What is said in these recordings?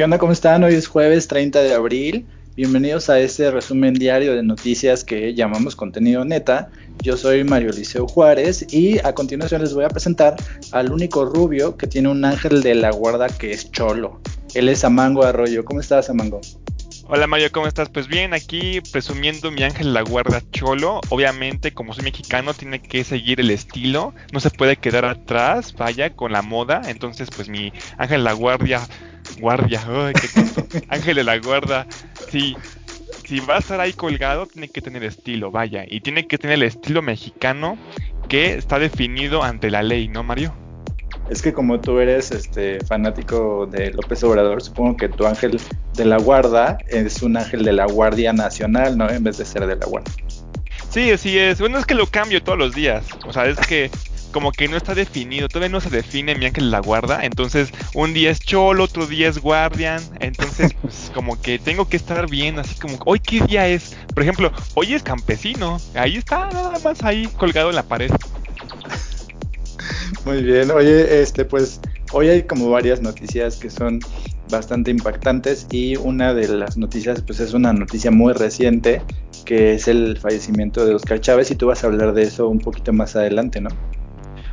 ¿Qué onda? ¿Cómo están? Hoy es jueves 30 de abril. Bienvenidos a este resumen diario de noticias que llamamos contenido neta. Yo soy Mario Liceo Juárez y a continuación les voy a presentar al único rubio que tiene un ángel de la guarda que es Cholo. Él es Amango Arroyo. ¿Cómo estás, Amango? Hola Mario, ¿cómo estás? Pues bien, aquí presumiendo mi ángel de la guarda cholo. Obviamente, como soy mexicano, tiene que seguir el estilo. No se puede quedar atrás, vaya, con la moda. Entonces, pues mi ángel de la guardia guardia, ay, qué Ángel de la guarda, sí, si va a estar ahí colgado, tiene que tener estilo, vaya, y tiene que tener el estilo mexicano que está definido ante la ley, ¿no, Mario? Es que como tú eres este fanático de López Obrador, supongo que tu ángel de la guarda es un ángel de la Guardia Nacional, ¿no? En vez de ser de la guardia. Sí, así es. Bueno, es que lo cambio todos los días. O sea, es que como que no está definido, todavía no se define mi ángel de la guarda, entonces un día es cholo, otro día es guardian, entonces pues como que tengo que estar bien, así como, hoy qué día es, por ejemplo, hoy es campesino, ahí está, nada más ahí colgado en la pared. Muy bien, oye, este pues hoy hay como varias noticias que son bastante impactantes y una de las noticias pues es una noticia muy reciente que es el fallecimiento de Oscar Chávez y tú vas a hablar de eso un poquito más adelante, ¿no?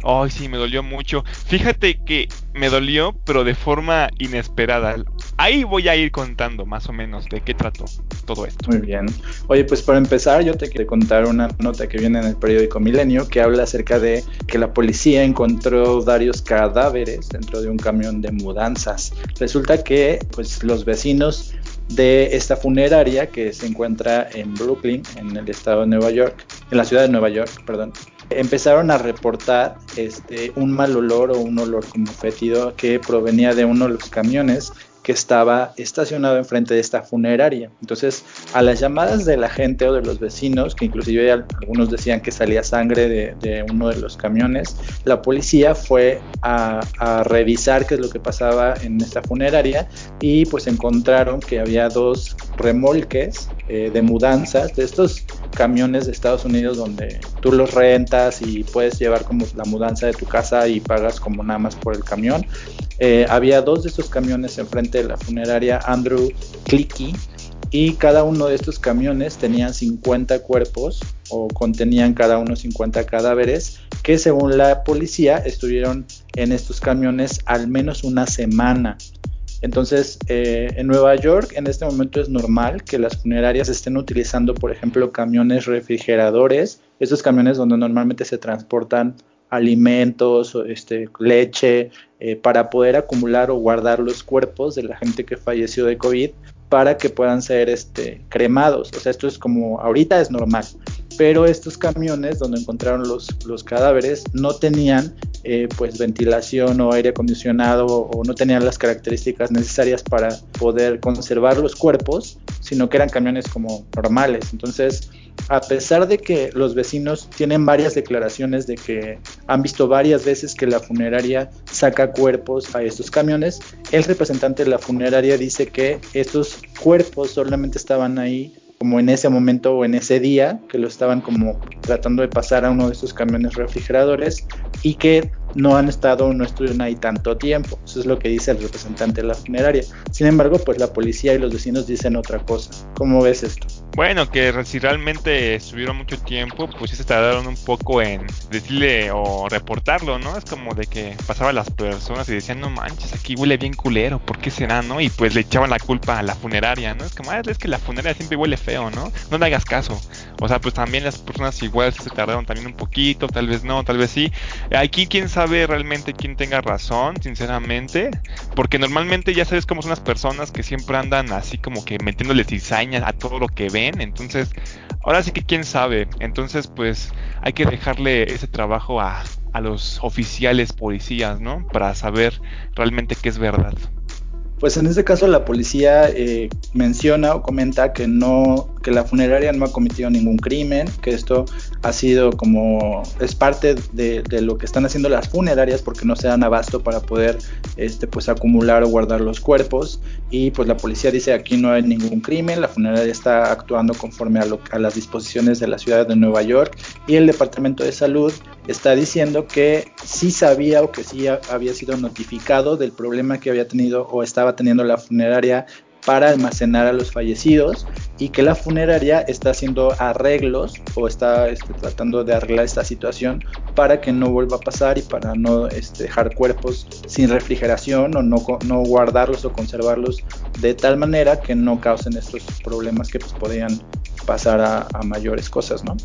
Ay, sí, me dolió mucho. Fíjate que me dolió, pero de forma inesperada. Ahí voy a ir contando más o menos de qué trató todo esto. Muy bien. Oye, pues para empezar, yo te quiero contar una nota que viene en el periódico Milenio que habla acerca de que la policía encontró varios cadáveres dentro de un camión de mudanzas. Resulta que, pues, los vecinos de esta funeraria que se encuentra en Brooklyn, en el estado de Nueva York, en la ciudad de Nueva York, perdón, empezaron a reportar este, un mal olor o un olor como fétido que provenía de uno de los camiones que estaba estacionado enfrente de esta funeraria. Entonces, a las llamadas de la gente o de los vecinos, que inclusive algunos decían que salía sangre de, uno de los camiones, la policía fue a, a, revisar qué es lo que pasaba en esta funeraria y pues encontraron que había dos remolques eh, de mudanzas, de estos camiones de Estados Unidos donde tú los rentas y puedes llevar como la mudanza de tu casa y pagas como nada más por el camión. Eh, había dos de estos camiones enfrente de la funeraria Andrew Clicky y cada uno de estos camiones tenían 50 cuerpos o contenían cada uno 50 cadáveres que según la policía estuvieron en estos camiones al menos una semana. Entonces, eh, en Nueva York en este momento es normal que las funerarias estén utilizando, por ejemplo, camiones refrigeradores, esos camiones donde normalmente se transportan alimentos, este, leche, eh, para poder acumular o guardar los cuerpos de la gente que falleció de COVID para que puedan ser este, cremados. O sea, esto es como, ahorita es normal, pero estos camiones donde encontraron los, los cadáveres no tenían eh, pues ventilación o aire acondicionado o no tenían las características necesarias para poder conservar los cuerpos, sino que eran camiones como normales. Entonces, a pesar de que los vecinos tienen varias declaraciones de que han visto varias veces que la funeraria saca cuerpos a estos camiones, el representante de la funeraria dice que estos cuerpos solamente estaban ahí como en ese momento o en ese día, que lo estaban como tratando de pasar a uno de estos camiones refrigeradores y que no han estado, no estuvieron ahí tanto tiempo. Eso es lo que dice el representante de la funeraria. Sin embargo, pues la policía y los vecinos dicen otra cosa. ¿Cómo ves esto? Bueno, que si realmente estuvieron mucho tiempo, pues sí se tardaron un poco en decirle o reportarlo, ¿no? Es como de que pasaban las personas y decían, no manches, aquí huele bien culero, ¿por qué será, no? Y pues le echaban la culpa a la funeraria, ¿no? Es como, ah, es que la funeraria siempre huele feo, ¿no? No le hagas caso. O sea, pues también las personas igual se tardaron también un poquito, tal vez no, tal vez sí. Aquí quién sabe realmente quién tenga razón, sinceramente, porque normalmente ya sabes cómo son las personas que siempre andan así como que metiéndole cizaña a todo lo que ven, entonces, ahora sí que quién sabe, entonces pues hay que dejarle ese trabajo a, a los oficiales policías, ¿no? Para saber realmente qué es verdad. Pues en este caso la policía eh, menciona o comenta que no, que la funeraria no ha cometido ningún crimen, que esto ha sido como, es parte de, lo que están haciendo las funerarias porque no se dan abasto para poder este, pues acumular o guardar los cuerpos. Y pues la policía dice aquí no hay ningún crimen, la funeraria está actuando conforme a, a las disposiciones de la ciudad de Nueva York. Y el Departamento de Salud está diciendo que sí sabía o que sí había sido notificado del problema que había tenido o estaba teniendo la funeraria para almacenar a los fallecidos y que la funeraria está haciendo arreglos o está este, tratando de arreglar esta situación para que no vuelva a pasar y para no este, dejar cuerpos sin refrigeración o no, guardarlos o conservarlos de tal manera que no causen estos problemas que pues, podrían pasar a, a mayores cosas, ¿no?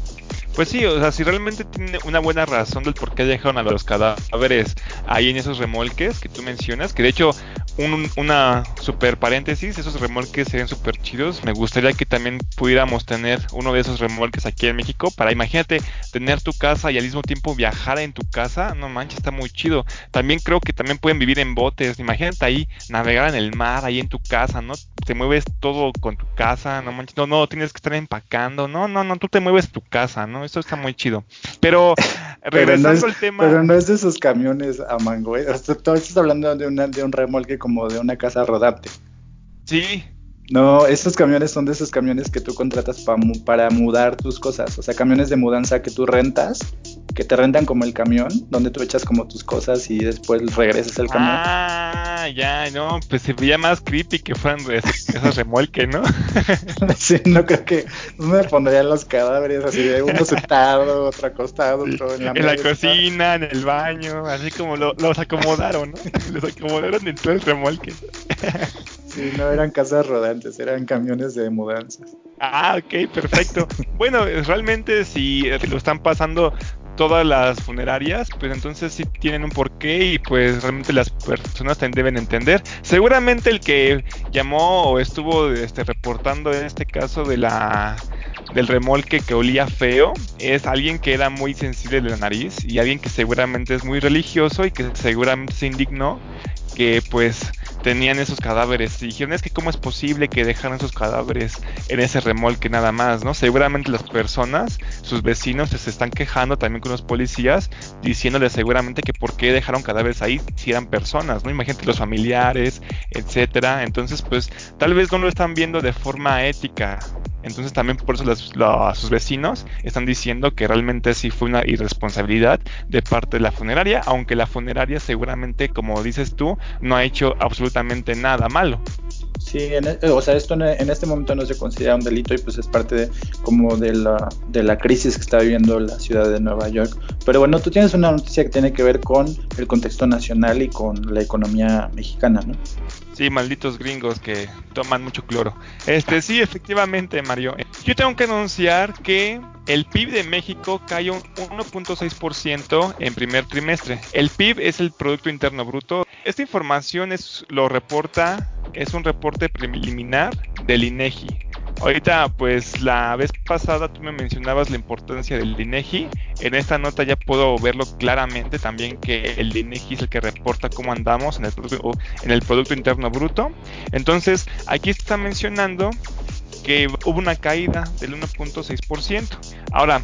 Pues sí, o sea, si realmente tiene una buena razón del por qué dejaron a los cadáveres ahí en esos remolques que tú mencionas, que de hecho, una super paréntesis, esos remolques serían súper chidos. Me gustaría que también pudiéramos tener uno de esos remolques aquí en México para, imagínate, tener tu casa y al mismo tiempo viajar en tu casa. No manches, está muy chido. También creo que también pueden vivir en botes. Imagínate ahí navegar en el mar, ahí en tu casa, ¿no? Te mueves todo con tu casa, no manches, no, no, tienes que estar empacando. No, no, no, tú te mueves tu casa, ¿no? Eso está muy chido. Pero regresando al tema. Pero no es de esos camiones a mango, ¿eh? Tú estás hablando de, una, de un remolque como de una casa rodante. Sí, no, esos camiones son de esos camiones que tú contratas para mudar tus cosas. O sea, camiones de mudanza que tú rentas, que te rentan como el camión, donde tú echas como tus cosas y después regresas al camión. Ah, ya, no, pues se veía más creepy que fueran esos remolques, ¿no? sí, no creo que no me pondrían los cadáveres así de uno sentado, otro acostado, otro en la En la cocina, en el baño, así como los acomodaron, ¿no? Los acomodaron en todo el remolque. Sí, no eran casas rodantes, eran camiones de mudanzas. Ah, ok, perfecto. bueno, realmente si lo están pasando todas las funerarias, pues entonces sí tienen un porqué y pues realmente las personas deben entender. Seguramente el que llamó o estuvo este, reportando en este caso de la del remolque que olía feo es alguien que era muy sensible de la nariz y alguien que seguramente es muy religioso y que seguramente se indignó que pues tenían esos cadáveres y dijeron es que cómo es posible que dejaran esos cadáveres en ese remolque nada más, ¿no? Seguramente las personas, sus vecinos se están quejando también con los policías diciéndoles seguramente que por qué dejaron cadáveres ahí si eran personas, ¿no? Imagínate los familiares, etcétera. Entonces, pues tal vez no lo están viendo de forma ética entonces también por eso sus vecinos están diciendo que realmente sí fue una irresponsabilidad de parte de la funeraria, aunque la funeraria seguramente, como dices tú, no ha hecho absolutamente nada malo. Sí, e, o sea, esto en este momento no se considera un delito y pues es parte de, como de la, de la crisis que está viviendo la ciudad de Nueva York. Pero bueno, tú tienes una noticia que tiene que ver con el contexto nacional y con la economía mexicana, ¿no? Sí, malditos gringos que toman mucho cloro. Este, sí, efectivamente, Mario. Yo tengo que anunciar que el PIB de México cayó un 1.6% en primer trimestre. El PIB es el Producto Interno Bruto. Esta información es, lo reporta, es un reporte preliminar del INEGI. Ahorita, pues la vez pasada tú me mencionabas la importancia del INEGI. En esta nota ya puedo verlo claramente también que el INEGI es el que reporta cómo andamos en el en el producto interno bruto. Entonces, aquí está mencionando que hubo una caída del 1.6%. Ahora,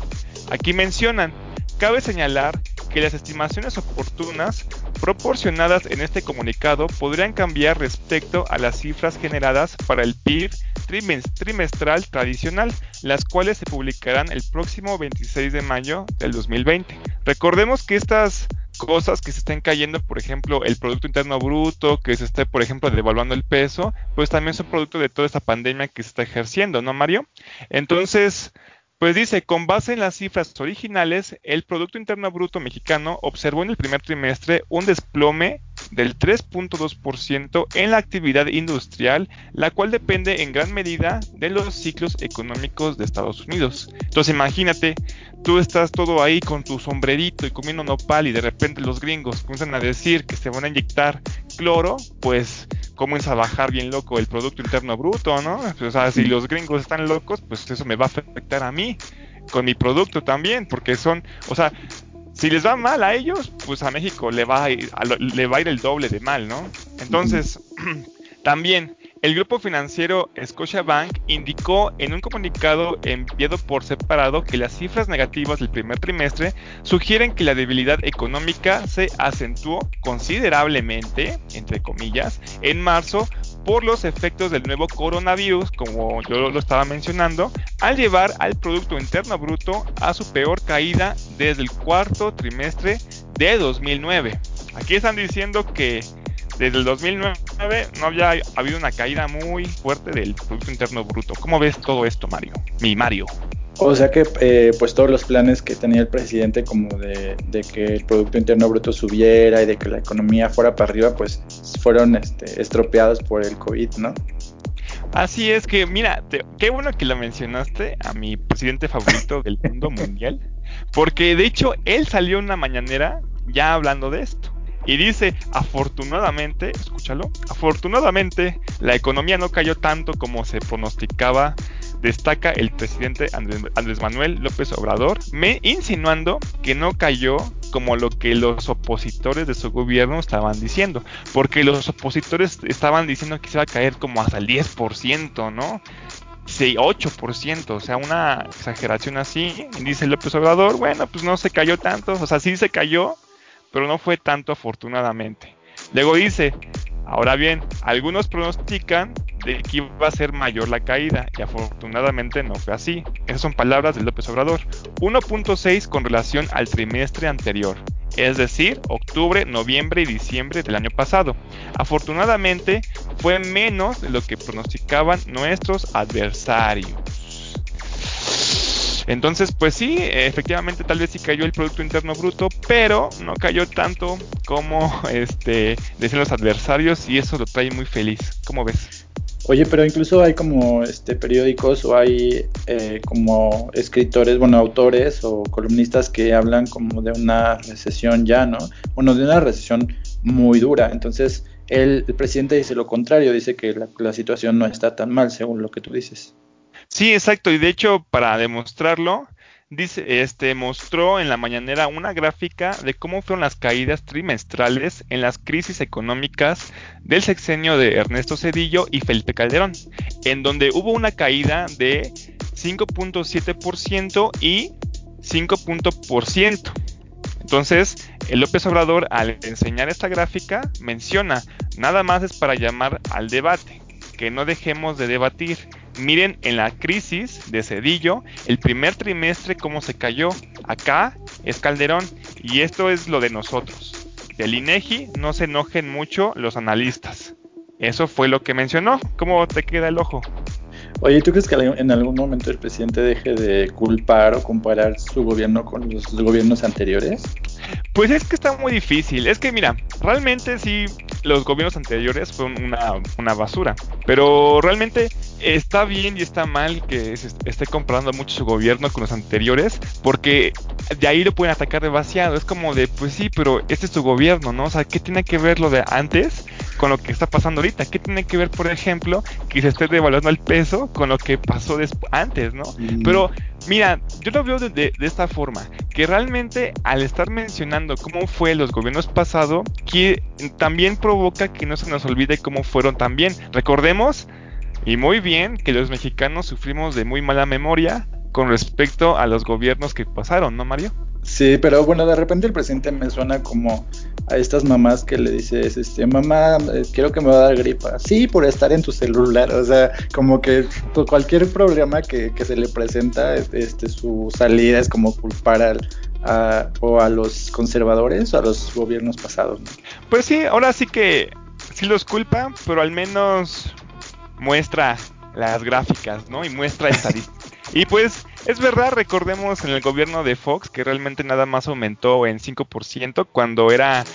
aquí mencionan, cabe señalar que las estimaciones oportunas proporcionadas en este comunicado podrían cambiar respecto a las cifras generadas para el PIB trimestral tradicional, las cuales se publicarán el próximo 26 de mayo del 2020. Recordemos que estas cosas que se estén cayendo, por ejemplo, el Producto Interno Bruto, que se esté, por ejemplo, devaluando el peso, pues también son producto de toda esta pandemia que se está ejerciendo, ¿no, Mario? Entonces, pues dice, con base en las cifras originales, el Producto Interno Bruto mexicano observó en el primer trimestre un desplome del 3.2% en la actividad industrial, la cual depende en gran medida de los ciclos económicos de Estados Unidos. Entonces imagínate, tú estás todo ahí con tu sombrerito y comiendo nopal y de repente los gringos comienzan a decir que se van a inyectar cloro, pues comienza a bajar bien loco el Producto Interno Bruto, ¿no? O sea, si los gringos están locos, pues eso me va a afectar a mí, con mi producto también, porque son, o sea, si les va mal a ellos, pues a México le va a ir, le va a ir el doble de mal, ¿no? Entonces, también el grupo financiero Scotiabank indicó en un comunicado enviado por separado que las cifras negativas del primer trimestre sugieren que la debilidad económica se acentuó considerablemente, entre comillas, en marzo por los efectos del nuevo coronavirus, como yo lo estaba mencionando, al llevar al Producto Interno Bruto a su peor caída desde el cuarto trimestre de 2009. Aquí están diciendo que desde el 2009 no había habido una caída muy fuerte del Producto Interno Bruto. ¿Cómo ves todo esto, Mario? Mi Mario. O sea que eh, pues todos los planes que tenía el presidente como de, que el Producto Interno Bruto subiera y de que la economía fuera para arriba, pues fueron este, estropeados por el COVID, ¿no? Así es que, mira, qué bueno que lo mencionaste a mi presidente favorito del mundo mundial, porque de hecho él salió una mañanera ya hablando de esto. Y dice, afortunadamente, escúchalo, afortunadamente la economía no cayó tanto como se pronosticaba, destaca el presidente Andrés, Manuel López Obrador, insinuando que no cayó como lo que los opositores de su gobierno estaban diciendo, porque los opositores estaban diciendo que se iba a caer como hasta el 10%, ¿no? 8%, o sea, una exageración así. dice López Obrador, bueno, pues no se cayó tanto, o sea, sí se cayó, pero no fue tanto afortunadamente. Luego dice, ahora bien, algunos pronostican de que iba a ser mayor la caída y afortunadamente no fue así. Esas son palabras de López Obrador. 1.6 con relación al trimestre anterior, es decir, octubre, noviembre y diciembre del año pasado. Afortunadamente fue menos de lo que pronosticaban nuestros adversarios. Entonces, pues sí, efectivamente tal vez sí cayó el Producto Interno Bruto, pero no cayó tanto como este, decían los adversarios y eso lo trae muy feliz. ¿Cómo ves? Oye, pero incluso hay como este periódicos o hay eh, como escritores, bueno, autores o columnistas que hablan como de una recesión ya, ¿no? Bueno, de una recesión muy dura. Entonces, el presidente dice lo contrario, dice que la situación no está tan mal, según lo que tú dices. Sí, exacto. Y de hecho, para demostrarlo, dice, este mostró en la mañanera una gráfica de cómo fueron las caídas trimestrales en las crisis económicas del sexenio de Ernesto Cedillo y Felipe Calderón, en donde hubo una caída de 5.7% y 5%. Entonces, el López Obrador al enseñar esta gráfica menciona, nada más es para llamar al debate, que no dejemos de debatir, Miren en la crisis de Cedillo, el primer trimestre cómo se cayó. Acá es Calderón y esto es lo de nosotros. Del INEGI no se enojen mucho los analistas. Eso fue lo que mencionó. ¿Cómo te queda el ojo? Oye, ¿tú crees que en algún momento el presidente deje de culpar o comparar su gobierno con los gobiernos anteriores? Pues es que está muy difícil. Es que mira, realmente sí, los gobiernos anteriores fueron una, basura. Pero realmente está bien y está mal que se esté comparando mucho su gobierno con los anteriores, porque de ahí lo pueden atacar demasiado. Es como de, pues sí, pero este es tu gobierno, ¿no? O sea, ¿qué tiene que ver lo de antes con lo que está pasando ahorita? ¿Qué tiene que ver, por ejemplo, que se esté devaluando el peso con lo que pasó antes, ¿no? Mm. Pero Mira, yo lo veo de, de, esta forma, que realmente al estar mencionando cómo fue los gobiernos pasados, que también provoca que no se nos olvide cómo fueron también. Recordemos y muy bien que los mexicanos sufrimos de muy mala memoria con respecto a los gobiernos que pasaron, ¿no, Mario? Sí, pero bueno, de repente el presidente me suena como a estas mamás que le dices, este, mamá, eh, quiero que me va a dar gripa. Sí, por estar en tu celular. O sea, como que cualquier problema que, se le presenta, este, su salida es como culpar al, a, o a los conservadores o a los gobiernos pasados. Pues sí, ahora sí que sí los culpa, pero al menos muestra las gráficas, ¿no? Y muestra estadísticas. y pues es verdad, recordemos en el gobierno de Fox que realmente nada más aumentó en 5% cuando era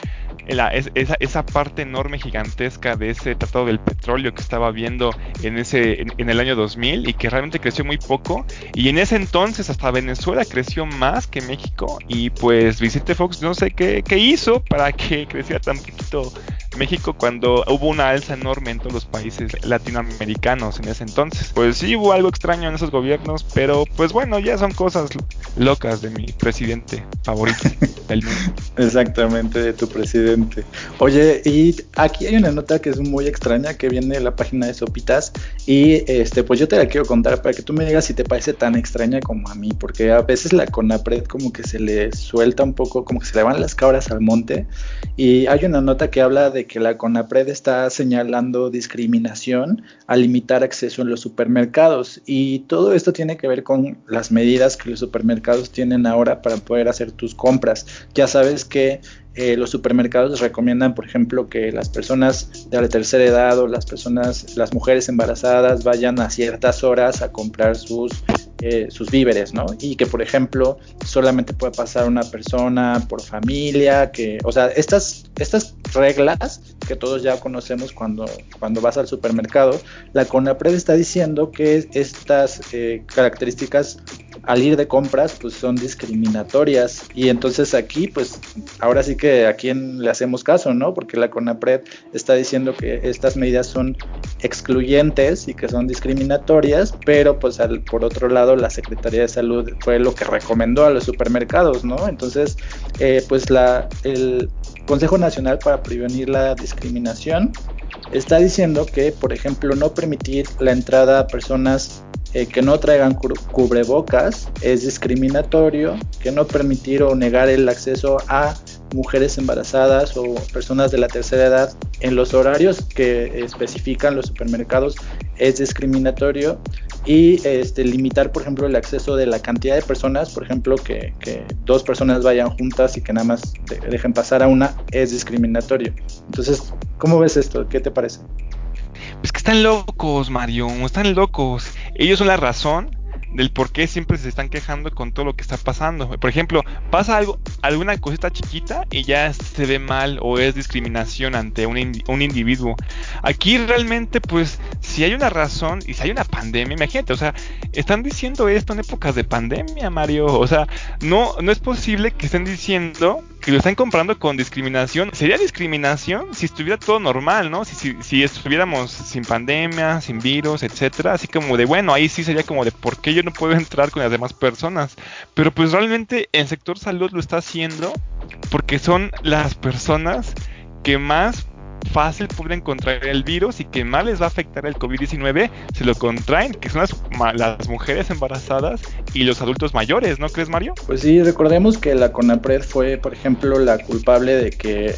esa, esa, parte enorme gigantesca de ese tratado del petróleo que estaba viendo en ese en, el año 2000 y que realmente creció muy poco y en ese entonces hasta Venezuela creció más que México y pues Vicente Fox no sé qué, qué hizo para que creciera tan poquito México cuando hubo una alza enorme en todos los países latinoamericanos en ese entonces. Pues sí hubo algo extraño en esos gobiernos, pero pues bueno, ya son cosas locas de mi presidente favorito del mundo. Exactamente, de tu presidente. Oye, y aquí hay una nota que es muy extraña que viene de la página de Sopitas y este pues yo te la quiero contar para que tú me digas si te parece tan extraña como a mí, porque a veces la CONAPRED como que se le suelta un poco, como que se le van las cabras al monte y hay una nota que habla de que la CONAPRED está señalando discriminación al limitar acceso en los supermercados y todo esto tiene que ver con las medidas que los supermercados tienen ahora para poder hacer tus compras. Ya sabes que eh, los supermercados recomiendan, por ejemplo, que las personas de la tercera edad o las personas, las mujeres embarazadas vayan a ciertas horas a comprar sus, eh, sus víveres, ¿no? Y que, por ejemplo, solamente puede pasar una persona por familia, que, o sea, estas, estas reglas que todos ya conocemos cuando, cuando vas al supermercado, la CONAPRED está diciendo que estas eh, características al ir de compras pues son discriminatorias y entonces aquí pues ahora sí que a quién le hacemos caso, ¿no? Porque la CONAPRED está diciendo que estas medidas son excluyentes y que son discriminatorias, pero pues por otro lado la Secretaría de Salud fue lo que recomendó a los supermercados, ¿no? Entonces eh, pues la, el Consejo Nacional para Prevenir la Discriminación está diciendo que por ejemplo no permitir la entrada a personas eh, que no traigan cubrebocas es discriminatorio, que no permitir o negar el acceso a mujeres embarazadas o personas de la tercera edad en los horarios que especifican los supermercados es discriminatorio y este, limitar, por ejemplo, el acceso de la cantidad de personas, por ejemplo, que, que dos personas vayan juntas y que nada más dejen pasar a una es discriminatorio. Entonces, ¿cómo ves esto? ¿Qué te parece? Pues que están locos, Mario, están locos. Ellos son la razón del por qué siempre se están quejando con todo lo que está pasando. Por ejemplo, pasa algo, alguna cosita chiquita y ya se ve mal o es discriminación ante un, un individuo. Aquí realmente, pues, si hay una razón y si hay una pandemia, imagínate, o sea, están diciendo esto en épocas de pandemia, Mario. O sea, no, no es posible que estén diciendo que lo están comprando con discriminación. Sería discriminación si estuviera todo normal, ¿no? Si, si, si, estuviéramos sin pandemia, sin virus, etcétera. Así como de, bueno, ahí sí sería como de, ¿por qué yo no puedo entrar con las demás personas? Pero pues realmente el sector salud lo está haciendo porque son las personas que más fácil pueden contraer el virus y que más les va a afectar el COVID-19 se lo contraen, que son las, las, mujeres embarazadas y los adultos mayores, ¿no crees, Mario? Pues sí, recordemos que la CONAPRED fue, por ejemplo, la culpable de que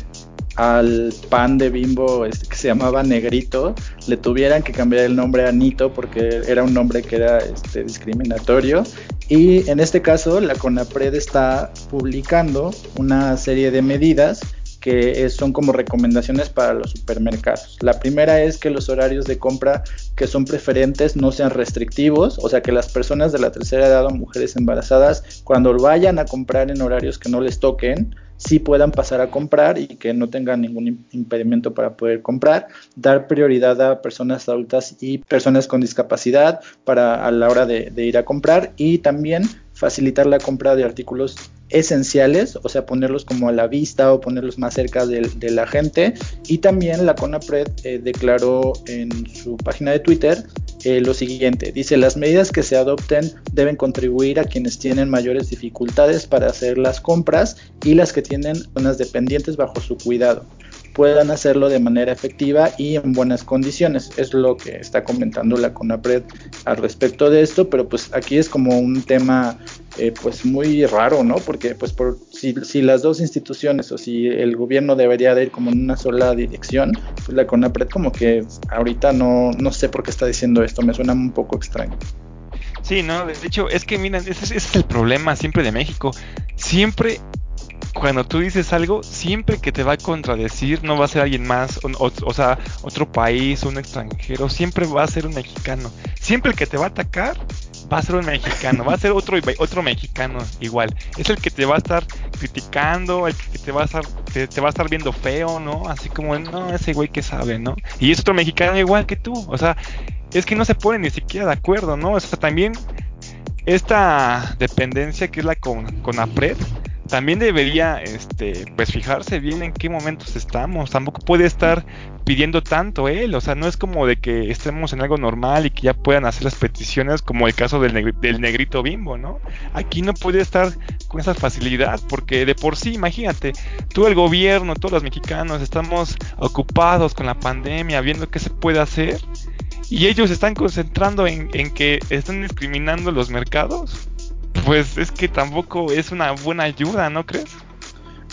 al pan de bimbo este, que se llamaba Negrito le tuvieran que cambiar el nombre a Nito porque era un nombre que era este, discriminatorio y en este caso la CONAPRED está publicando una serie de medidas que son como recomendaciones para los supermercados. La primera es que los horarios de compra que son preferentes no sean restrictivos, o sea que las personas de la tercera edad o mujeres embarazadas cuando vayan a comprar en horarios que no les toquen, sí puedan pasar a comprar y que no tengan ningún impedimento para poder comprar, dar prioridad a personas adultas y personas con discapacidad para a la hora de, de ir a comprar y también facilitar la compra de artículos esenciales, o sea, ponerlos como a la vista o ponerlos más cerca de, la gente. Y también la CONAPRED eh, declaró en su página de Twitter eh, lo siguiente, dice, las medidas que se adopten deben contribuir a quienes tienen mayores dificultades para hacer las compras y las que tienen zonas dependientes bajo su cuidado puedan hacerlo de manera efectiva y en buenas condiciones. Es lo que está comentando la CONAPRED al respecto de esto, pero pues aquí es como un tema eh, pues muy raro, ¿no? Porque pues por, si, si, las dos instituciones o si el gobierno debería de ir como en una sola dirección, pues la CONAPRED como que ahorita no, no sé por qué está diciendo esto, me suena un poco extraño. Sí, no, de hecho es que miren, ese, ese es el problema siempre de México. Siempre cuando tú dices algo, siempre que te va a contradecir, no va a ser alguien más, o, sea, otro país, un extranjero, siempre va a ser un mexicano. Siempre el que te va a atacar va a ser un mexicano, va a ser otro, otro mexicano igual. Es el que te va a estar criticando, el que te va a estar, te, va a estar viendo feo, ¿no? Así como, no, ese güey que sabe, ¿no? Y es otro mexicano igual que tú, o sea, es que no se ponen ni siquiera de acuerdo, ¿no? O sea, también esta dependencia que es la con, con APRED, también debería, este, pues fijarse bien en qué momentos estamos. Tampoco puede estar pidiendo tanto él, o sea, no es como de que estemos en algo normal y que ya puedan hacer las peticiones como el caso del, del negrito bimbo, ¿no? Aquí no puede estar con esa facilidad porque de por sí, imagínate, tú el gobierno, todos los mexicanos estamos ocupados con la pandemia, viendo qué se puede hacer y ellos están concentrando en, en que están discriminando los mercados pues es que tampoco es una buena ayuda, ¿no crees?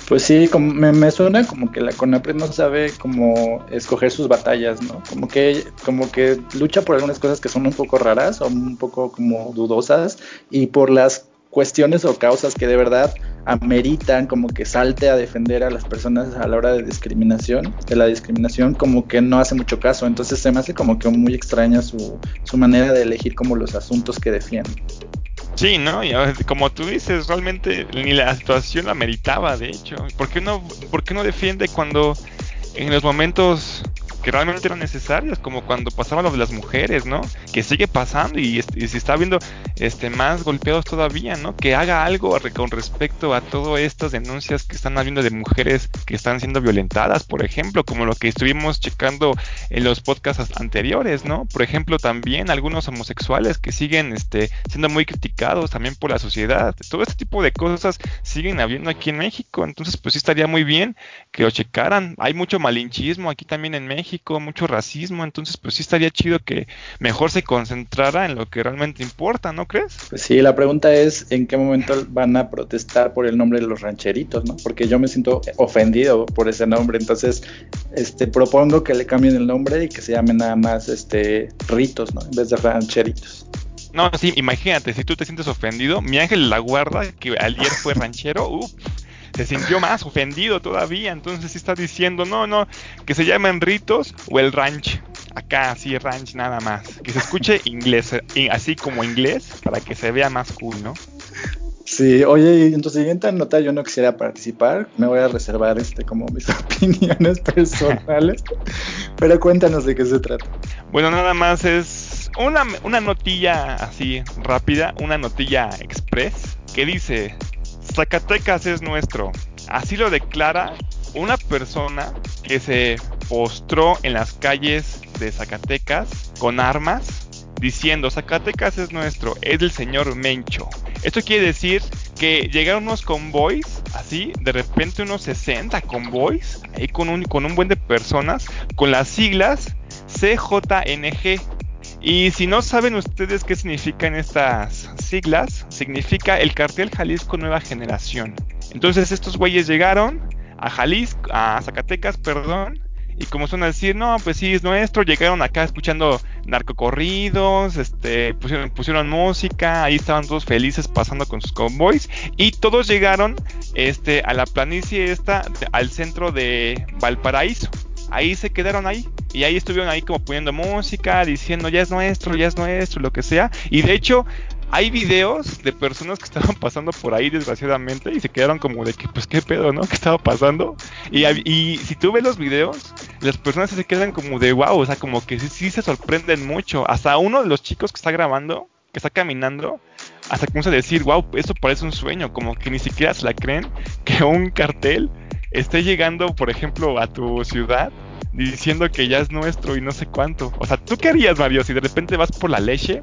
Pues sí, como me, suena como que la CONAPRED no sabe cómo escoger sus batallas, ¿no? Como que, como que lucha por algunas cosas que son un poco raras o un poco como dudosas y por las cuestiones o causas que de verdad ameritan como que salte a defender a las personas a la hora de discriminación, de la discriminación, como que no hace mucho caso. Entonces se me hace como que muy extraña su, su manera de elegir como los asuntos que defiende. Sí, ¿no? Y como tú dices, realmente ni la situación la meritaba, de hecho. ¿Por qué no, por qué no defiende cuando en los momentos que realmente eran necesarias, como cuando pasaba lo de las mujeres, ¿no? Que sigue pasando y, se está viendo este, más golpeados todavía, ¿no? Que haga algo con respecto a todas estas denuncias que están habiendo de mujeres que están siendo violentadas, por ejemplo, como lo que estuvimos checando en los podcasts anteriores, ¿no? Por ejemplo, también algunos homosexuales que siguen este, siendo muy criticados también por la sociedad. Todo este tipo de cosas siguen habiendo aquí en México, entonces pues sí estaría muy bien que lo checaran. Hay mucho malinchismo aquí también en México mucho racismo, entonces pues sí estaría chido que mejor se concentrara en lo que realmente importa, ¿no crees? Pues sí, la pregunta es en qué momento van a protestar por el nombre de los rancheritos, ¿no? Porque yo me siento ofendido por ese nombre, entonces este propongo que le cambien el nombre y que se llamen nada más este ritos, ¿no? En vez de rancheritos. No, sí, imagínate, si tú te sientes ofendido, mi ángel la guarda, que ayer fue ranchero, uff, se sintió más ofendido todavía. Entonces sí está diciendo, no, no, que se llamen ritos o el ranch. Acá sí, ranch nada más. Que se escuche inglés, así como inglés, para que se vea más cool, ¿no? Sí, oye, y en tu siguiente nota yo no quisiera participar, me voy a reservar este como mis opiniones personales, pero cuéntanos de qué se trata. Bueno, nada más es una, una notilla así rápida, una notilla express que dice, Zacatecas es nuestro. Así lo declara una persona que se postró en las calles de Zacatecas con armas diciendo Zacatecas es nuestro, es el señor Mencho. Esto quiere decir que llegaron unos convoys, así, de repente unos 60 convoys, ahí con un, con un buen de personas, con las siglas CJNG, y si no saben ustedes qué significan estas siglas, significa el cartel Jalisco Nueva Generación. Entonces estos güeyes llegaron a Jalisco, a Zacatecas, perdón, y como son a decir, no, pues sí, es nuestro, llegaron acá escuchando narcocorridos, este, pusieron, pusieron música, ahí estaban todos felices pasando con sus convoys, y todos llegaron este, a la planicie esta, al centro de Valparaíso ahí se quedaron ahí. Y ahí estuvieron ahí como poniendo música, diciendo ya es nuestro, ya es nuestro, lo que sea. Y de hecho, hay videos de personas que estaban pasando por ahí desgraciadamente y se quedaron como de que pues qué pedo, ¿no? ¿Qué estaba pasando? Y, si tú ves los videos, las personas se quedan como de wow, o sea, como que sí, sí se sorprenden mucho. Hasta uno de los chicos que está grabando, que está caminando, hasta comienza a decir, wow, eso parece un sueño, como que ni siquiera se la creen que un cartel esté llegando, por ejemplo, a tu ciudad diciendo que ya es nuestro y no sé cuánto. O sea, ¿tú qué harías, Mario, si de repente vas por la leche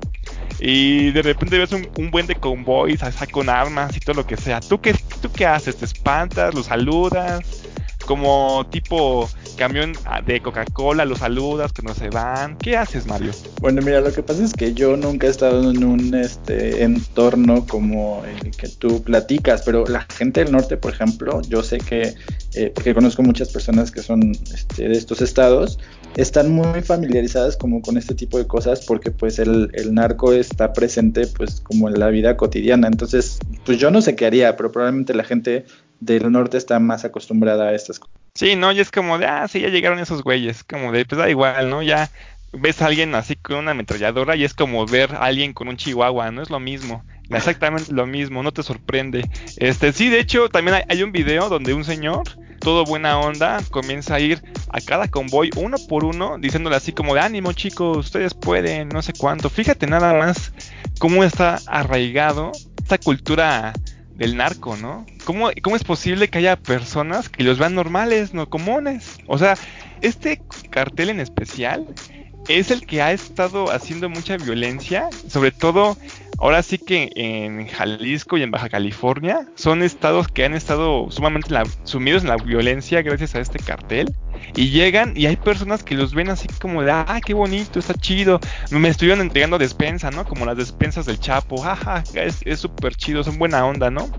y de repente ves un, buen de convoys, con armas y todo lo que sea? ¿Tú qué, ¿Tú qué haces? ¿Te espantas? ¿Los saludas? Como tipo camión de Coca-Cola, los saludas, que no se van. ¿Qué haces, Mario? Bueno, mira, lo que pasa es que yo nunca he estado en un este, entorno como el que tú platicas, pero la gente del norte, por ejemplo, yo sé que, eh, porque conozco muchas personas que son este, de estos estados, están muy familiarizadas como con este tipo de cosas porque pues el, el narco está presente pues como en la vida cotidiana. Entonces, pues yo no sé qué haría, pero probablemente la gente del norte está más acostumbrada a estas cosas. Sí, no, y es como de, ah, sí, ya llegaron esos güeyes, como de, pues da igual, ¿no? Ya ves a alguien así con una ametralladora y es como ver a alguien con un chihuahua, no es lo mismo, exactamente lo mismo, no te sorprende. Este, sí, de hecho, también hay, hay un video donde un señor, todo buena onda, comienza a ir a cada convoy uno por uno, diciéndole así como de ánimo chicos, ustedes pueden, no sé cuánto. Fíjate nada más cómo está arraigado esta cultura del narco, ¿no? ¿Cómo, ¿Cómo es posible que haya personas que los vean normales, no comunes? O sea, este cartel en especial es el que ha estado haciendo mucha violencia, sobre todo ahora sí que en Jalisco y en Baja California son estados que han estado sumamente sumidos en la violencia gracias a este cartel. Y llegan y hay personas que los ven así como de, ah, qué bonito, está chido. Me estuvieron entregando despensa, ¿no? Como las despensas del Chapo, jaja, es súper chido, son buena onda, ¿no?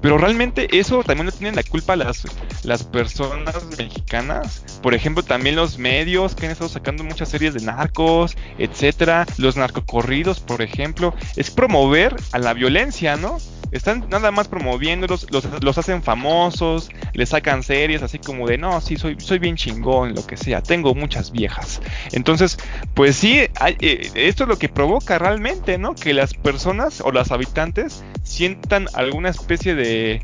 Pero realmente eso también no tienen la culpa las, las personas mexicanas. Por ejemplo, también los medios que han estado sacando muchas series de narcos, etcétera. Los narcocorridos, por ejemplo. Es promover a la violencia, ¿no? Están nada más promoviéndolos, los, hacen famosos, les sacan series así como de, no, sí, soy, soy bien chingón, lo que sea, tengo muchas viejas. Entonces, pues sí, eh, esto es lo que provoca realmente, ¿no? Que las personas o los habitantes sientan alguna especie de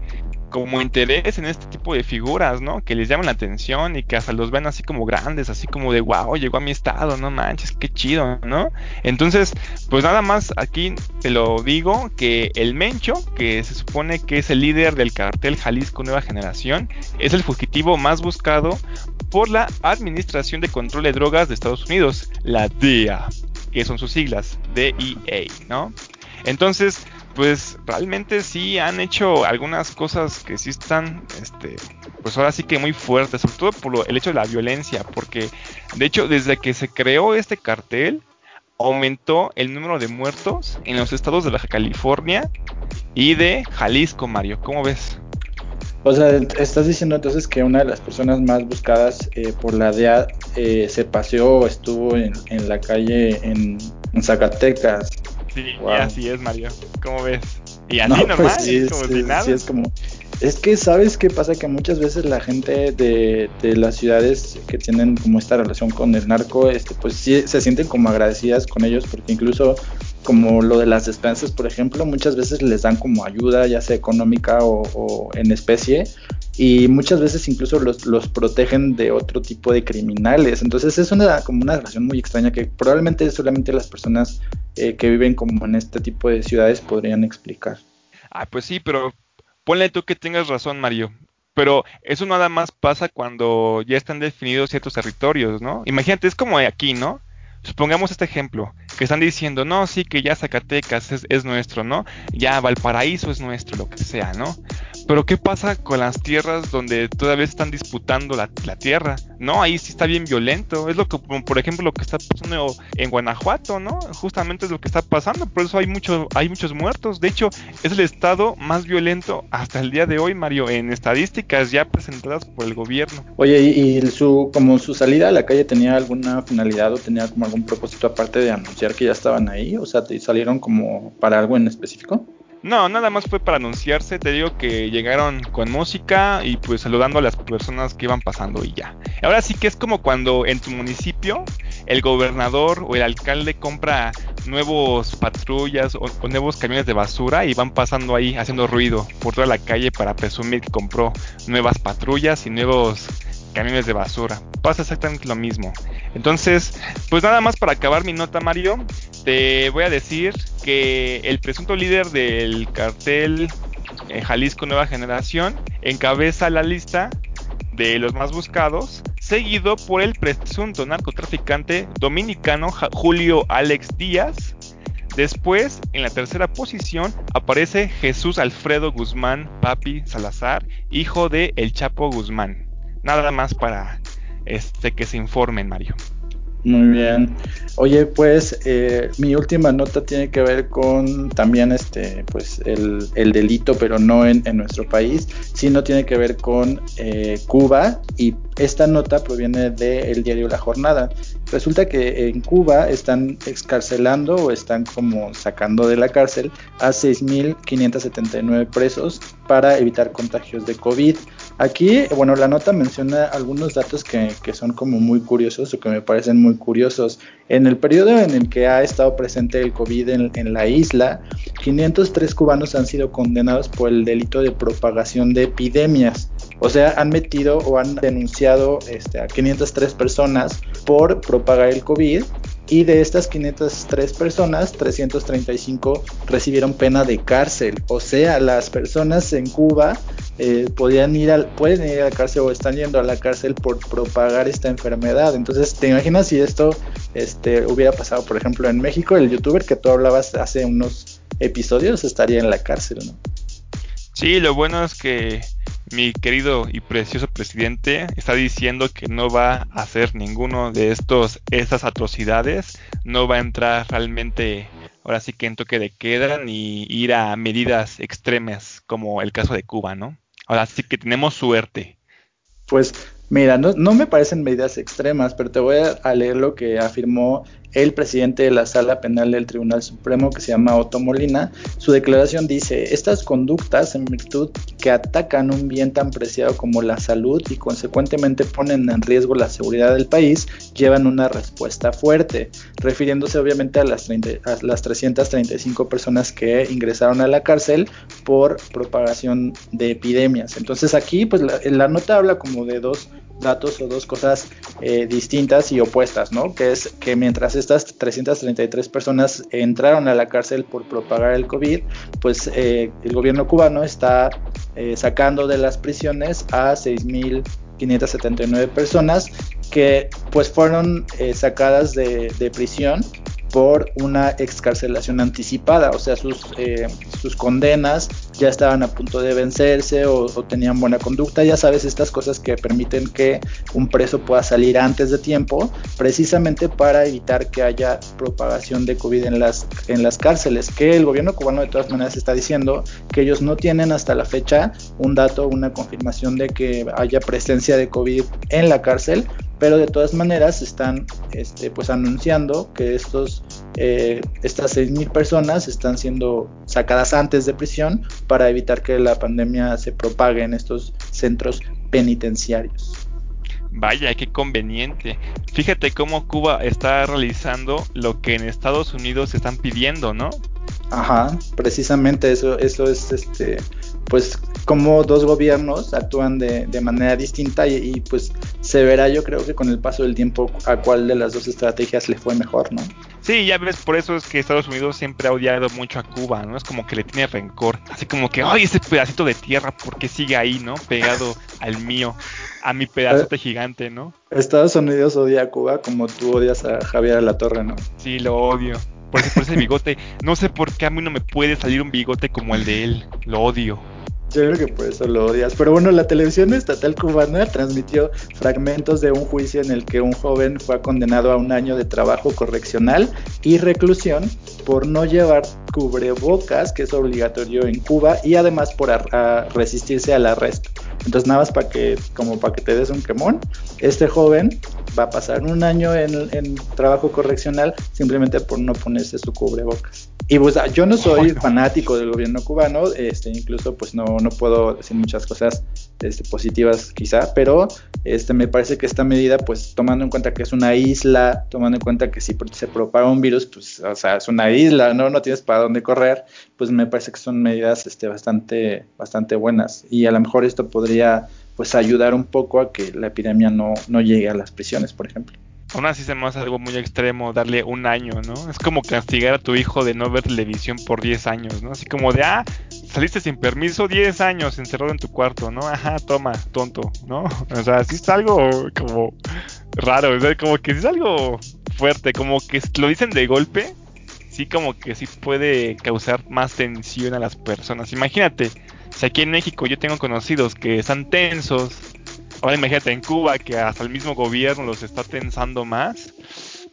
como interés en este tipo de figuras, ¿no? Que les llaman la atención y que hasta los ven así como grandes, así como de wow, llegó a mi estado, no manches, qué chido, ¿no? Entonces, pues nada más aquí te lo digo que el Mencho, que se supone que es el líder del cartel Jalisco Nueva Generación, es el fugitivo más buscado por la Administración de Control de Drogas de Estados Unidos, la DEA, que son sus siglas, DEA, ¿no? Entonces, pues realmente sí han hecho algunas cosas que sí están, este, pues ahora sí que muy fuertes, sobre todo por el hecho de la violencia, porque de hecho desde que se creó este cartel aumentó el número de muertos en los estados de Baja California y de Jalisco, Mario. ¿Cómo ves? O sea, estás diciendo entonces que una de las personas más buscadas eh, por la DEA eh, se paseó, estuvo en, la calle en Zacatecas Sí, y así es, Mario. ¿Cómo ves? Y así pues normal, sí, como si nada. Sí, es como. Es que, ¿sabes qué pasa? Que muchas veces la gente de, las ciudades que tienen como esta relación con el narco, este, pues sí se sienten como agradecidas con ellos, porque incluso como lo de las despensas, por ejemplo, muchas veces les dan como ayuda, ya sea económica o, en especie, y muchas veces incluso los, los, protegen de otro tipo de criminales. Entonces es una, como una relación muy extraña que probablemente solamente las personas eh, que viven como en este tipo de ciudades podrían explicar. Ah, pues sí, pero ponle tú que tengas razón, Mario. Pero eso nada más pasa cuando ya están definidos ciertos territorios, ¿no? Imagínate, es como aquí, ¿no? Supongamos este ejemplo, que están diciendo, no, sí, que ya Zacatecas es, es nuestro, ¿no? Ya Valparaíso es nuestro, lo que sea, ¿no? Pero ¿qué pasa con las tierras donde todavía están disputando la, tierra? No, ahí sí está bien violento. Es lo que, por ejemplo, lo que está pasando en Guanajuato, ¿no? Justamente es lo que está pasando. Por eso hay, mucho, hay muchos muertos. De hecho, es el estado más violento hasta el día de hoy, Mario, en estadísticas ya presentadas por el gobierno. Oye, ¿y, su, como su salida a la calle tenía alguna finalidad o tenía como algún propósito aparte de anunciar que ya estaban ahí? O sea, ¿salieron como para algo en específico? No, nada más fue para anunciarse. Te digo que llegaron con música y pues saludando a las personas que iban pasando y ya. Ahora sí que es como cuando en tu municipio el gobernador o el alcalde compra nuevos patrullas o, nuevos camiones de basura y van pasando ahí haciendo ruido por toda la calle para presumir que compró nuevas patrullas y nuevos camiones de basura. Pasa exactamente lo mismo. Entonces, pues nada más para acabar mi nota, Mario, te voy a decir que el presunto líder del cartel eh, Jalisco Nueva Generación encabeza la lista de los más buscados, seguido por el presunto narcotraficante dominicano Julio Alex Díaz. Después, en la tercera posición, aparece Jesús Alfredo Guzmán Papi Salazar, hijo de El Chapo Guzmán. Nada más para este, que se informen, Mario. Muy bien. Oye, pues eh, mi última nota tiene que ver con también este, pues el, el delito, pero no en, nuestro país, sino tiene que ver con eh, Cuba y esta nota proviene del diario La Jornada. Resulta que en Cuba están excarcelando o están como sacando de la cárcel a 6.579 presos para evitar contagios de COVID. Aquí, bueno, la nota menciona algunos datos que, son como muy curiosos o que me parecen muy curiosos. En el periodo en el que ha estado presente el COVID en la isla, 503 cubanos han sido condenados por el delito de propagación de epidemias. O sea, han metido o han denunciado este, a 503 personas por propagar el COVID y de estas 503 personas, 335 recibieron pena de cárcel. O sea, las personas en Cuba eh, podían ir al, pueden ir a la cárcel o están yendo a la cárcel por propagar esta enfermedad. Entonces, ¿te imaginas si esto este, hubiera pasado, por ejemplo, en México? El youtuber que tú hablabas hace unos episodios estaría en la cárcel, ¿no? Sí, lo bueno es que mi querido y precioso presidente está diciendo que no va a hacer ninguno de estos estas atrocidades, no va a entrar realmente ahora sí que en toque de queda ni ir a medidas extremas como el caso de Cuba, ¿no? Ahora sí que tenemos suerte. Pues mira, no, no me parecen medidas extremas, pero te voy a leer lo que afirmó el presidente de la Sala Penal del Tribunal Supremo, que se llama Otto Molina, su declaración dice, estas conductas en virtud que atacan un bien tan preciado como la salud y consecuentemente ponen en riesgo la seguridad del país, llevan una respuesta fuerte, refiriéndose obviamente a las, a las 335 personas que ingresaron a la cárcel por propagación de epidemias. Entonces aquí pues la, la nota habla como de dos datos o dos cosas eh, distintas y opuestas, ¿no? Que es que mientras estas 333 personas entraron a la cárcel por propagar el COVID, pues eh, el gobierno cubano está eh, sacando de las prisiones a 6.579 personas que pues fueron sacadas de, de prisión por una excarcelación anticipada, o sea, sus, eh, sus condenas ya estaban a punto de vencerse o, tenían buena conducta, ya sabes, estas cosas que permiten que un preso pueda salir antes de tiempo, precisamente para evitar que haya propagación de COVID en las cárceles, que el gobierno cubano de todas maneras está diciendo que ellos no tienen hasta la fecha un dato, una confirmación de que haya presencia de COVID en la cárcel, pero de todas maneras están este, pues anunciando que estos, eh, estas 6.000 personas están siendo sacadas antes de prisión para evitar que la pandemia se propague en estos centros penitenciarios. Vaya, qué conveniente. Fíjate cómo Cuba está realizando lo que en Estados Unidos están pidiendo, ¿no? Ajá, precisamente eso, eso es este, pues como dos gobiernos actúan de, de manera distinta y, pues se verá yo creo que con el paso del tiempo a cuál de las dos estrategias le fue mejor, ¿no? Sí, ya ves, por eso es que Estados Unidos siempre ha odiado mucho a Cuba, ¿no? Es como que le tiene rencor, así como que, ay, ese pedacito de tierra, ¿por qué sigue ahí, ¿no? Pegado al mío, a mi pedazote gigante, ¿no? Estados Unidos odia a Cuba como tú odias a Javier La Torre, ¿no? Sí, lo odio. Por ese, por ese bigote. No sé por qué a mí no me puede salir un bigote como el de él. Lo odio. Yo creo que por eso lo odias. Pero bueno, la televisión estatal cubana transmitió fragmentos de un juicio en el que un joven fue condenado a un año de trabajo correccional y reclusión por no llevar cubrebocas, que es obligatorio en Cuba, y además por resistirse al arresto. Entonces, nada más para que, como para que te des un quemón, este joven va a pasar un año en trabajo correccional simplemente por no ponerse su cubrebocas. Y pues yo no soy fanático del gobierno cubano, este, incluso pues no, no puedo decir muchas cosas este, positivas quizá, pero este, me parece que esta medida pues tomando en cuenta que es una isla, tomando en cuenta que si se propaga un virus, pues o sea, es una isla, no, no tienes para dónde correr, pues me parece que son medidas este, bastante, bastante buenas. Y a lo mejor esto podría pues ayudar un poco a que la epidemia no, no llegue a las prisiones, por ejemplo. Aún así se me hace algo muy extremo darle un año, ¿no? Es como castigar a tu hijo de no ver televisión por 10 años, ¿no? Así como de, ah, saliste sin permiso 10 años encerrado en tu cuarto, ¿no? Ajá, toma, tonto, ¿no? O sea, sí es algo como raro, o como que es algo fuerte, como que lo dicen de golpe, sí como que sí puede causar más tensión a las personas. Imagínate, si aquí en México yo tengo conocidos que están tensos, Ahora imagínate en Cuba que hasta el mismo gobierno los está tensando más.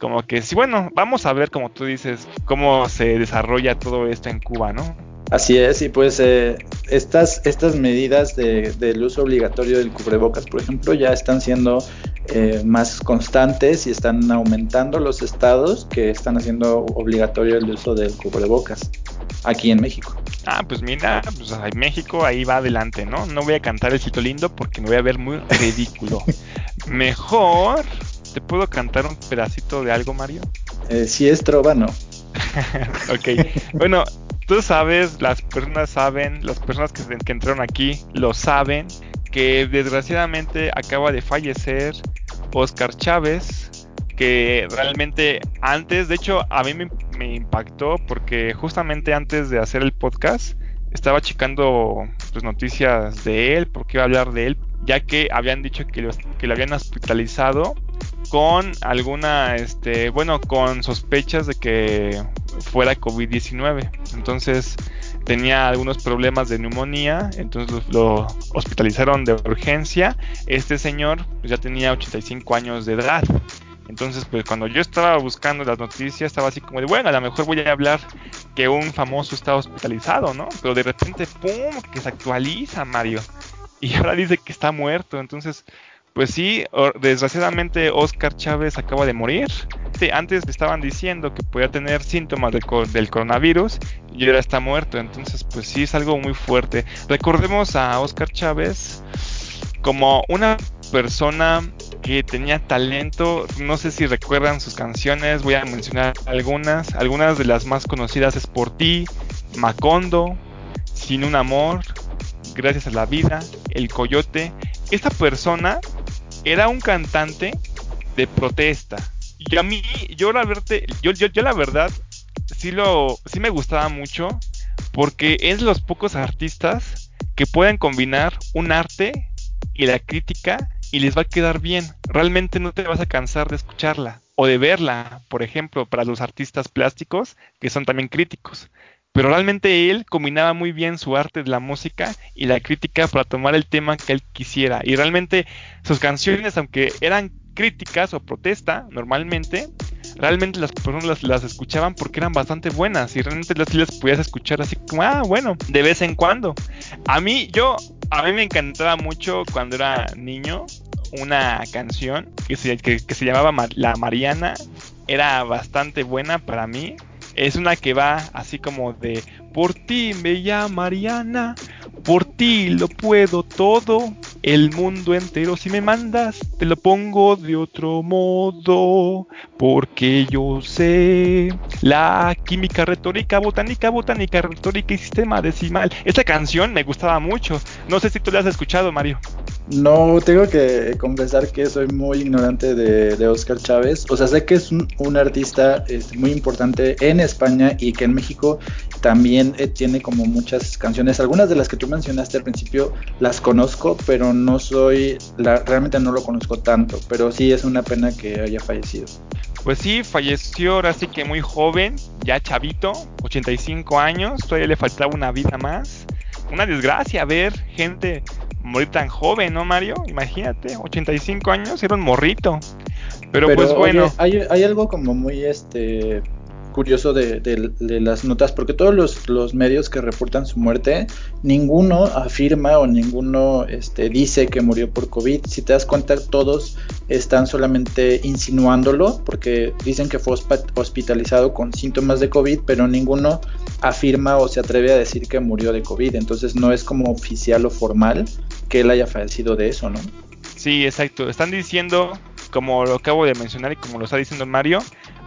Como que sí, bueno, vamos a ver, como tú dices, cómo se desarrolla todo esto en Cuba, ¿no? Así es, y pues eh, estas, estas medidas de, del uso obligatorio del cubrebocas, por ejemplo, ya están siendo eh, más constantes y están aumentando los estados que están haciendo obligatorio el uso del cubrebocas aquí en México. Ah, pues mira, pues en México ahí va adelante, ¿no? No voy a cantar el sitio lindo porque me voy a ver muy ridículo. Mejor, ¿te puedo cantar un pedacito de algo, Mario? Eh, si es trova, no. ok, bueno, tú sabes, las personas saben, las personas que, que entraron aquí lo saben, que desgraciadamente acaba de fallecer Oscar Chávez, que realmente antes, de hecho a mí me, me impactó porque justamente antes de hacer el podcast estaba checando pues, noticias de él, porque iba a hablar de él, ya que habían dicho que lo, que lo habían hospitalizado con alguna, este, bueno, con sospechas de que fuera COVID-19. Entonces tenía algunos problemas de neumonía, entonces lo, hospitalizaron de urgencia. Este señor pues, ya tenía 85 años de edad. Entonces, pues cuando yo estaba buscando las noticias, estaba así como de, bueno, a lo mejor voy a hablar que un famoso está hospitalizado, ¿no? Pero de repente, ¡pum!, que se actualiza Mario. Y ahora dice que está muerto. Entonces, pues sí, desgraciadamente Oscar Chávez acaba de morir. Antes estaban diciendo que podía tener síntomas del coronavirus y ahora está muerto. Entonces, pues sí, es algo muy fuerte. Recordemos a Oscar Chávez como una persona que tenía talento. No sé si recuerdan sus canciones, voy a mencionar algunas. Algunas de las más conocidas es Por ti, Macondo, Sin un amor, Gracias a la vida, El Coyote. Esta persona era un cantante de protesta. Y a mí, yo la, verte, yo, yo, la verdad, sí, lo, sí me gustaba mucho porque es de los pocos artistas que pueden combinar un arte y la crítica y les va a quedar bien. Realmente no te vas a cansar de escucharla o de verla, por ejemplo, para los artistas plásticos que son también críticos. Pero realmente él combinaba muy bien su arte de la música y la crítica para tomar el tema que él quisiera. Y realmente sus canciones, aunque eran críticas o protesta normalmente, realmente las personas las, escuchaban porque eran bastante buenas y realmente las, las podías escuchar así como, ah, bueno, de vez en cuando. A mí, yo, a mí me encantaba mucho cuando era niño una canción que se, que, se llamaba La Mariana. Era bastante buena para mí. Es una que va así como de Por ti me llama Mariana, por ti lo puedo todo, el mundo entero si me mandas, te lo pongo de otro modo, porque yo sé la química, retórica, botánica, botánica, retórica y sistema decimal. Esta canción me gustaba mucho. No sé si tú la has escuchado, Mario. No, tengo que confesar que soy muy ignorante de, Oscar Chávez. O sea, sé que es un, artista este, muy importante en España y que en México también eh, tiene como muchas canciones. Algunas de las que tú mencionaste al principio las conozco, pero no soy, realmente no lo conozco tanto. Pero sí es una pena que haya fallecido. Pues sí, falleció ahora sí que muy joven, ya chavito, 85 años, todavía le faltaba una vida más. Una desgracia ver gente morir tan joven, ¿no, Mario? Imagínate, 85 años, era un morrito. Pero, pues bueno. hay, hay, algo como muy este curioso de, las notas, porque todos los, medios que reportan su muerte, ninguno afirma o ninguno este, dice que murió por COVID. Si te das cuenta, todos están solamente insinuándolo, porque dicen que fue hospitalizado con síntomas de COVID, pero ninguno afirma o se atreve a decir que murió de COVID. Entonces no es como oficial o formal que él haya fallecido de eso, ¿no? Sí, exacto. Están diciendo, como lo acabo de mencionar y como lo está diciendo Mario,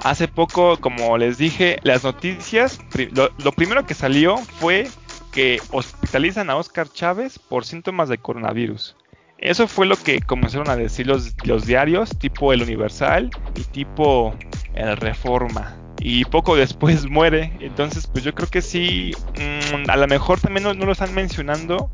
hace poco, como les dije, las noticias, lo, primero que salió fue que hospitalizan a Oscar Chávez por síntomas de coronavirus. Eso fue lo que comenzaron a decir los, diarios, tipo El Universal y tipo El Reforma y poco después muere. Entonces, pues yo creo que sí, mm, a lo mejor también no, lo están mencionando,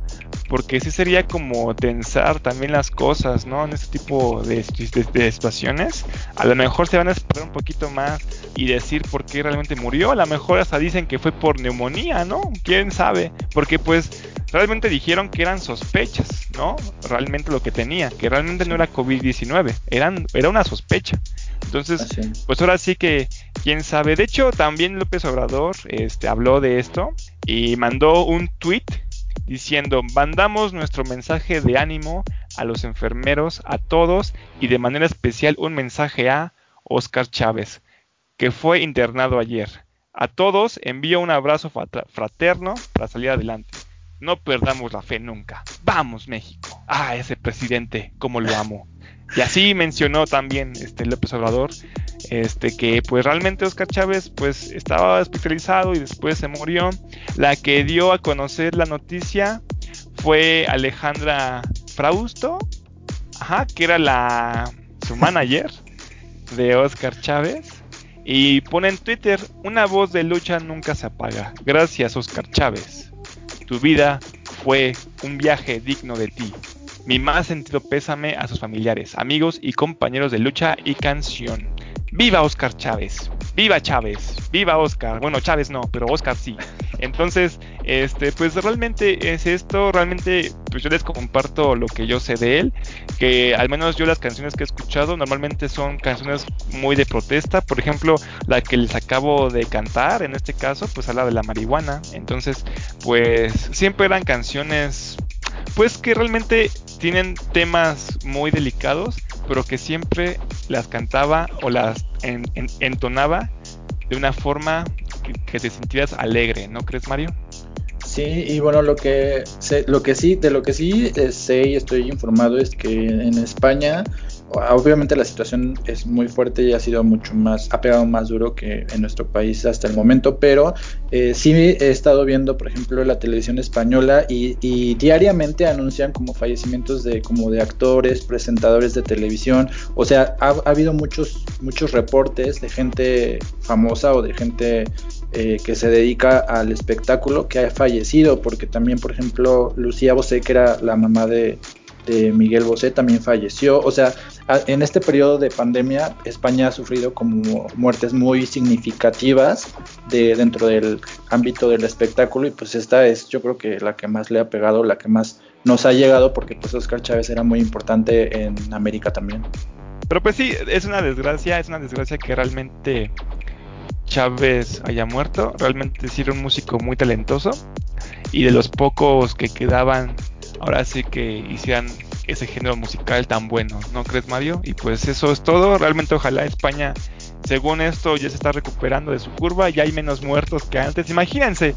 porque sí sería como tensar también las cosas, ¿no? En este tipo de, de, situaciones. A lo mejor se van a esperar un poquito más y decir por qué realmente murió. A lo mejor hasta dicen que fue por neumonía, ¿no? ¿Quién sabe? Porque pues realmente dijeron que eran sospechas, ¿no? Realmente lo que tenía, que realmente no era COVID-19, eran, era una sospecha. Entonces, pues ahora sí que, quién sabe. De hecho, también López Obrador este, habló de esto y mandó un tweet diciendo, mandamos nuestro mensaje de ánimo a los enfermeros, a todos y de manera especial un mensaje a Oscar Chávez, que fue internado ayer. A todos envío un abrazo fraterno para salir adelante. No perdamos la fe nunca. Vamos México. Ah, ese presidente, cómo lo amo. Y así mencionó también este López Obrador este que pues realmente Oscar Chávez pues estaba hospitalizado y después se murió. La que dio a conocer la noticia fue Alejandra Frausto, ajá, que era la su manager. de Oscar Chávez. Y pone en Twitter, una voz de lucha nunca se apaga. Gracias Oscar Chávez. Tu vida fue un viaje digno de ti. Mi más sentido pésame a sus familiares, amigos y compañeros de lucha y canción. ¡Viva Oscar Chávez! ¡Viva Chávez! ¡Viva Oscar! Bueno, Chávez no, pero Oscar sí. Entonces, este, pues realmente es esto, realmente, pues yo les comparto lo que yo sé de él, que al menos yo las canciones que he escuchado normalmente son canciones muy de protesta, por ejemplo, la que les acabo de cantar, en este caso, pues habla de la marihuana, entonces, pues siempre eran canciones pues que realmente tienen temas muy delicados, pero que siempre las cantaba o las entonaba de una forma que, te sintieras alegre, ¿no crees, Mario? Sí, y bueno, lo que sé, lo que sí, de lo que sí eh, sé y estoy informado es que en España Obviamente la situación es muy fuerte y ha sido mucho más, ha pegado más duro que en nuestro país hasta el momento, pero eh, sí he estado viendo, por ejemplo, la televisión española y, diariamente anuncian como fallecimientos de como de actores, presentadores de televisión, o sea, ha, habido muchos muchos reportes de gente famosa o de gente eh, que se dedica al espectáculo que ha fallecido, porque también, por ejemplo, Lucía Bosé, que era la mamá de, Miguel Bosé, también falleció, o sea, en este periodo de pandemia, España ha sufrido como muertes muy significativas de, dentro del ámbito del espectáculo y pues esta es yo creo que la que más le ha pegado, la que más nos ha llegado porque pues Oscar Chávez era muy importante en América también. Pero pues sí, es una desgracia, es una desgracia que realmente Chávez haya muerto, realmente sí era un músico muy talentoso y de los pocos que quedaban ahora sí que hicieran ese género musical tan bueno, ¿no crees Mario? Y pues eso es todo, realmente ojalá España, según esto, ya se está recuperando de su curva, ya hay menos muertos que antes, imagínense,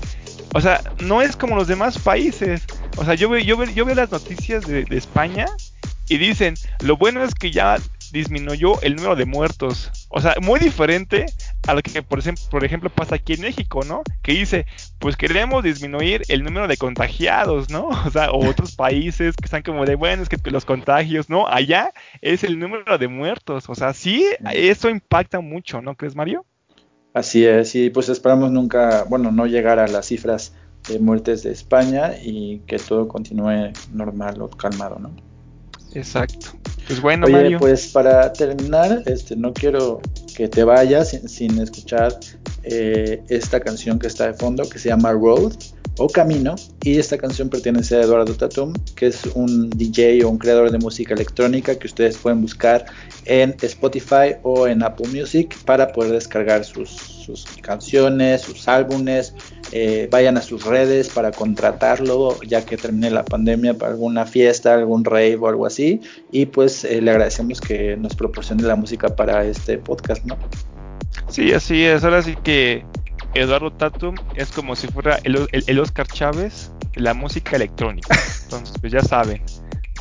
o sea, no es como los demás países, o sea, yo veo, yo veo, yo veo las noticias de, de España y dicen, lo bueno es que ya disminuyó el número de muertos. O sea, muy diferente a lo que, por ejemplo, por ejemplo, pasa aquí en México, ¿no? Que dice, pues queremos disminuir el número de contagiados, ¿no? O sea, o otros países que están como de, bueno, es que los contagios, ¿no? Allá es el número de muertos. O sea, sí, eso impacta mucho, ¿no crees, Mario? Así es, y pues esperamos nunca, bueno, no llegar a las cifras de muertes de España y que todo continúe normal o calmado, ¿no? Exacto. Pues bueno, Oye, pues para terminar, este, no quiero que te vayas sin, escuchar eh, esta canción que está de fondo, que se llama Road o Camino, y esta canción pertenece a Eduardo Tatum, que es un DJ o un creador de música electrónica que ustedes pueden buscar en Spotify o en Apple Music para poder descargar sus, sus canciones, sus álbumes, eh, vayan a sus redes para contratarlo ya que termine la pandemia para alguna fiesta, algún rave o algo así. Y pues eh, le agradecemos que nos proporcione la música para este podcast, ¿no? Sí, así es. Ahora sí que Eduardo Tatum es como si fuera el, el, Oscar Chávez de la música electrónica. Entonces, pues ya saben,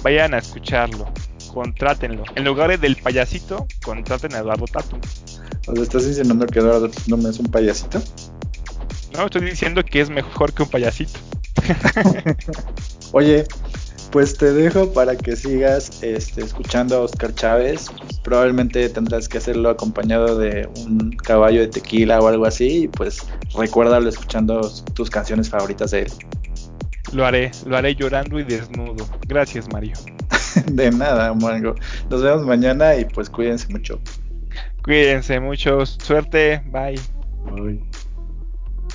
vayan a escucharlo, contrátenlo. En lugar del payasito, contraten a Eduardo Tatum. ¿O sea, estás diciendo que Eduardo Tatum es un payasito? No, estoy diciendo que es mejor que un payasito. Oye, pues te dejo para que sigas este, escuchando a Oscar Chávez. Probablemente tendrás que hacerlo acompañado de un caballo de tequila o algo así. Y pues recuérdalo escuchando tus canciones favoritas de él. Lo haré, lo haré llorando y desnudo. Gracias, Mario. de nada, Mango. Nos vemos mañana y pues cuídense mucho. Cuídense mucho. Suerte. Bye. Bye.